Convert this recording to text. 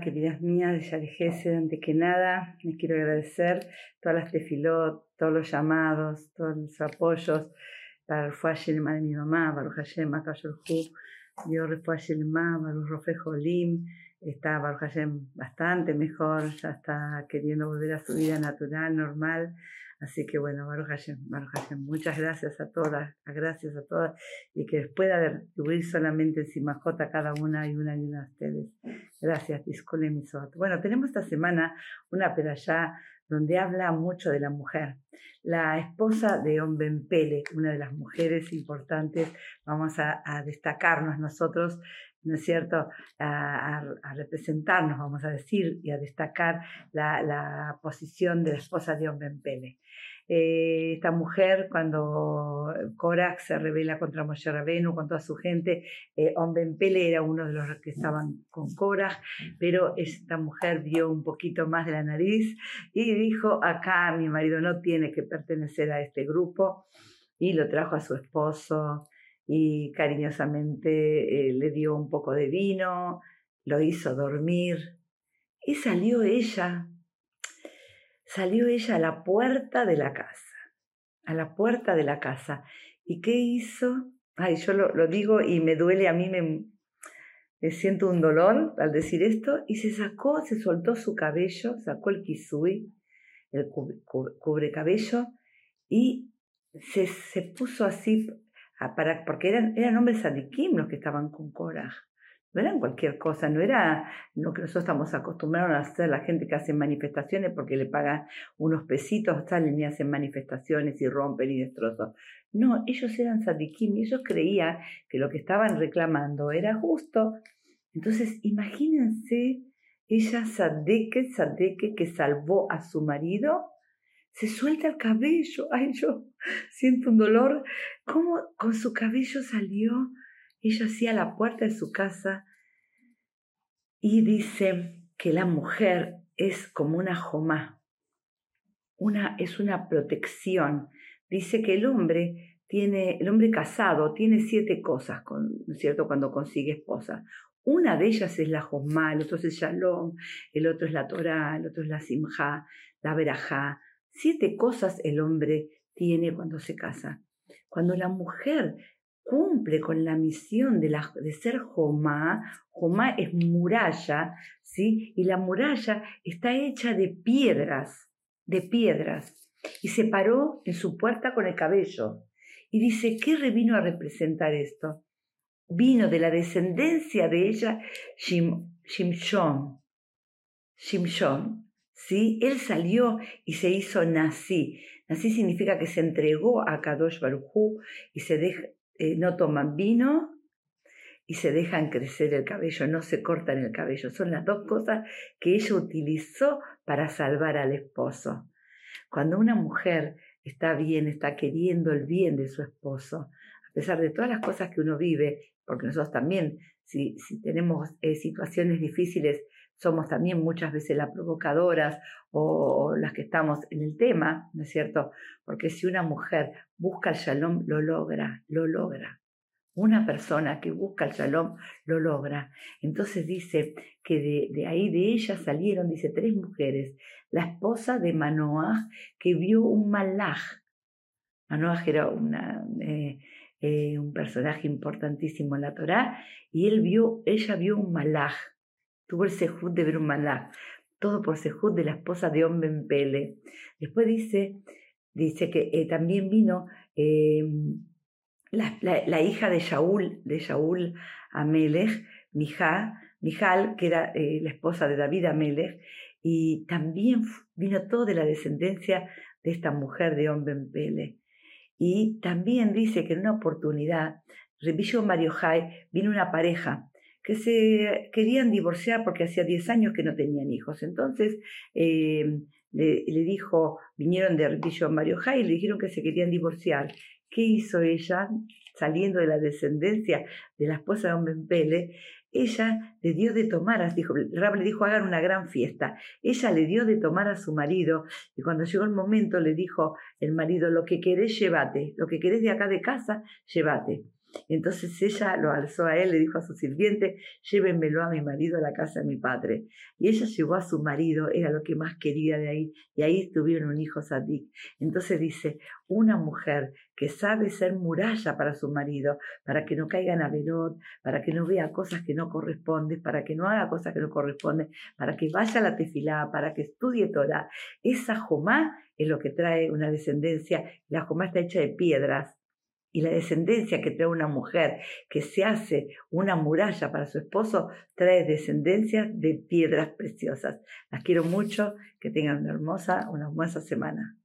Queridas mías de Yarejese, antes que nada. Les quiero agradecer todas las tefilot, todos los llamados, todos los apoyos. Para el Fuashelma de mi mamá, Baruch Hashem, Akashurhu, yo Refuashelma, Baruch Rofe Jolim, está Baruch Hashem bastante mejor, ya está queriendo volver a su vida natural, normal, Así que bueno, Baruch Hashem, Baruch Hashem, muchas gracias a todas, gracias a todas, y que pueda retribuir solamente en a cada una y una y una de ustedes. Gracias, Discole Misot. Bueno, tenemos esta semana una perashá donde habla mucho de la mujer. La esposa de Omben Pele, una de las mujeres importantes, vamos a, destacarnos nosotros ¿no es cierto?, a, representarnos, vamos a decir, y a destacar la, posición de la esposa de Omben Pele. Eh, esta mujer, cuando Korak se revela contra Moshe Rabenu, con toda su gente, eh, Pele era uno de los que estaban con Korak, pero esta mujer vio un poquito más de la nariz y dijo, acá mi marido no tiene que pertenecer a este grupo, y lo trajo a su esposo y cariñosamente eh, le dio un poco de vino, lo hizo dormir. Y salió ella salió ella a la puerta de la casa, a la puerta de la casa. ¿Y qué hizo? Ay, yo lo, digo y me duele, a mí me, siento un dolor al decir esto, y se sacó, se soltó su cabello, sacó el kisui, el cubre, cabello, y se, se puso así, para, porque eran, eran hombres adikim los que estaban con Korah no eran cualquier cosa, no era lo que nosotros estamos acostumbrados a hacer la gente que hace manifestaciones porque le pagan unos pesitos, salen y hacen manifestaciones y rompen y destrozan. No, ellos eran sadikim ellos creían que lo que estaban reclamando era justo. Entonces, imagínense, ella sadeke, sadeke, que salvó a su marido, se suelta el cabello. Ay, yo siento un dolor. ¿Cómo con su cabello salió? ella hacía la puerta de su casa y dice que la mujer es como una jomá, una, es una protección. Dice que el hombre tiene, el hombre casado tiene siete cosas, ¿no es cierto?, cuando consigue esposa. Una de ellas es la jomá, el otro es el shalom, el otro es la Torah, el otro es la simja, la verajá. Siete cosas el hombre tiene cuando se casa. Cuando la mujer cumple con la misión de, de ser Jomá. Jomá es muralla, ¿sí? Y la muralla está hecha de piedras, de piedras. Y se paró en su puerta con el cabello. Y dice, ¿qué vino a representar esto? Vino de la descendencia de ella Shim, Shimshon. Shimshon, ¿sí? Él salió y se hizo nací. Nací significa que se entregó a Kadosh Baruchú y se deja, eh, no toman vino y se dejan crecer el cabello, no se cortan el cabello. Son las dos cosas que ella utilizó para salvar al esposo. Cuando una mujer está bien, está queriendo el bien de su esposo, a pesar de todas las cosas que uno vive, porque nosotros también, si, tenemos eh, situaciones difíciles, somos también muchas veces las provocadoras o, las que estamos en el tema, ¿no es cierto? Porque si una mujer busca el shalom, lo logra, lo logra. Una persona que busca el shalom lo logra. Entonces dice que de, ahí de ella salieron, dice, tres mujeres. La esposa de Manoah que vio un malaj. Manoah era eh, eh, un personaje importantísimo en la Torá y él vio, ella vio un malaj Tuvo el sejud de malak, todo por sejud de la esposa de Omben Pele. Después dice, dice que eh, también vino em, la, hija de Shaul, de Shaul Amelech, Mijal, que era eh, la esposa de David Amelech, y también vino todo de la descendencia de esta mujer de Omben Pele. Y también dice que en una oportunidad, Revillo Mario Jai, vino una pareja que se querían divorciar porque hacía 10 años que no tenían hijos. Entonces eh, le, dijo, vinieron de Ritillo Mario Jai y le dijeron que se querían divorciar. ¿Qué hizo ella? Saliendo de la descendencia de la esposa de Ombempele, ella le dio de tomar, Rab le dijo, hagan una gran fiesta. Ella le dio de tomar a su marido y cuando llegó el momento le dijo el marido, lo que querés, llévate, lo que querés de acá de casa, llévate. Entonces ella lo alzó a él, le dijo a su sirviente, llévenmelo a mi marido a la casa de mi padre. Y ella llevó a su marido, era lo que más quería de ahí, y ahí tuvieron un hijo Sadik. Entonces dice, una mujer que sabe ser muralla para su marido, para que no caiga en averot, para que no vea cosas que no corresponden, para que no haga cosas que no corresponden, para que vaya a la tefilá, para que estudie Torah. Esa jomá es lo que trae una descendencia. La jomá está hecha de piedras y la descendencia que trae una mujer que se hace una muralla para su esposo trae descendencia de piedras preciosas. Las quiero mucho, que tengan una hermosa, una hermosa semana.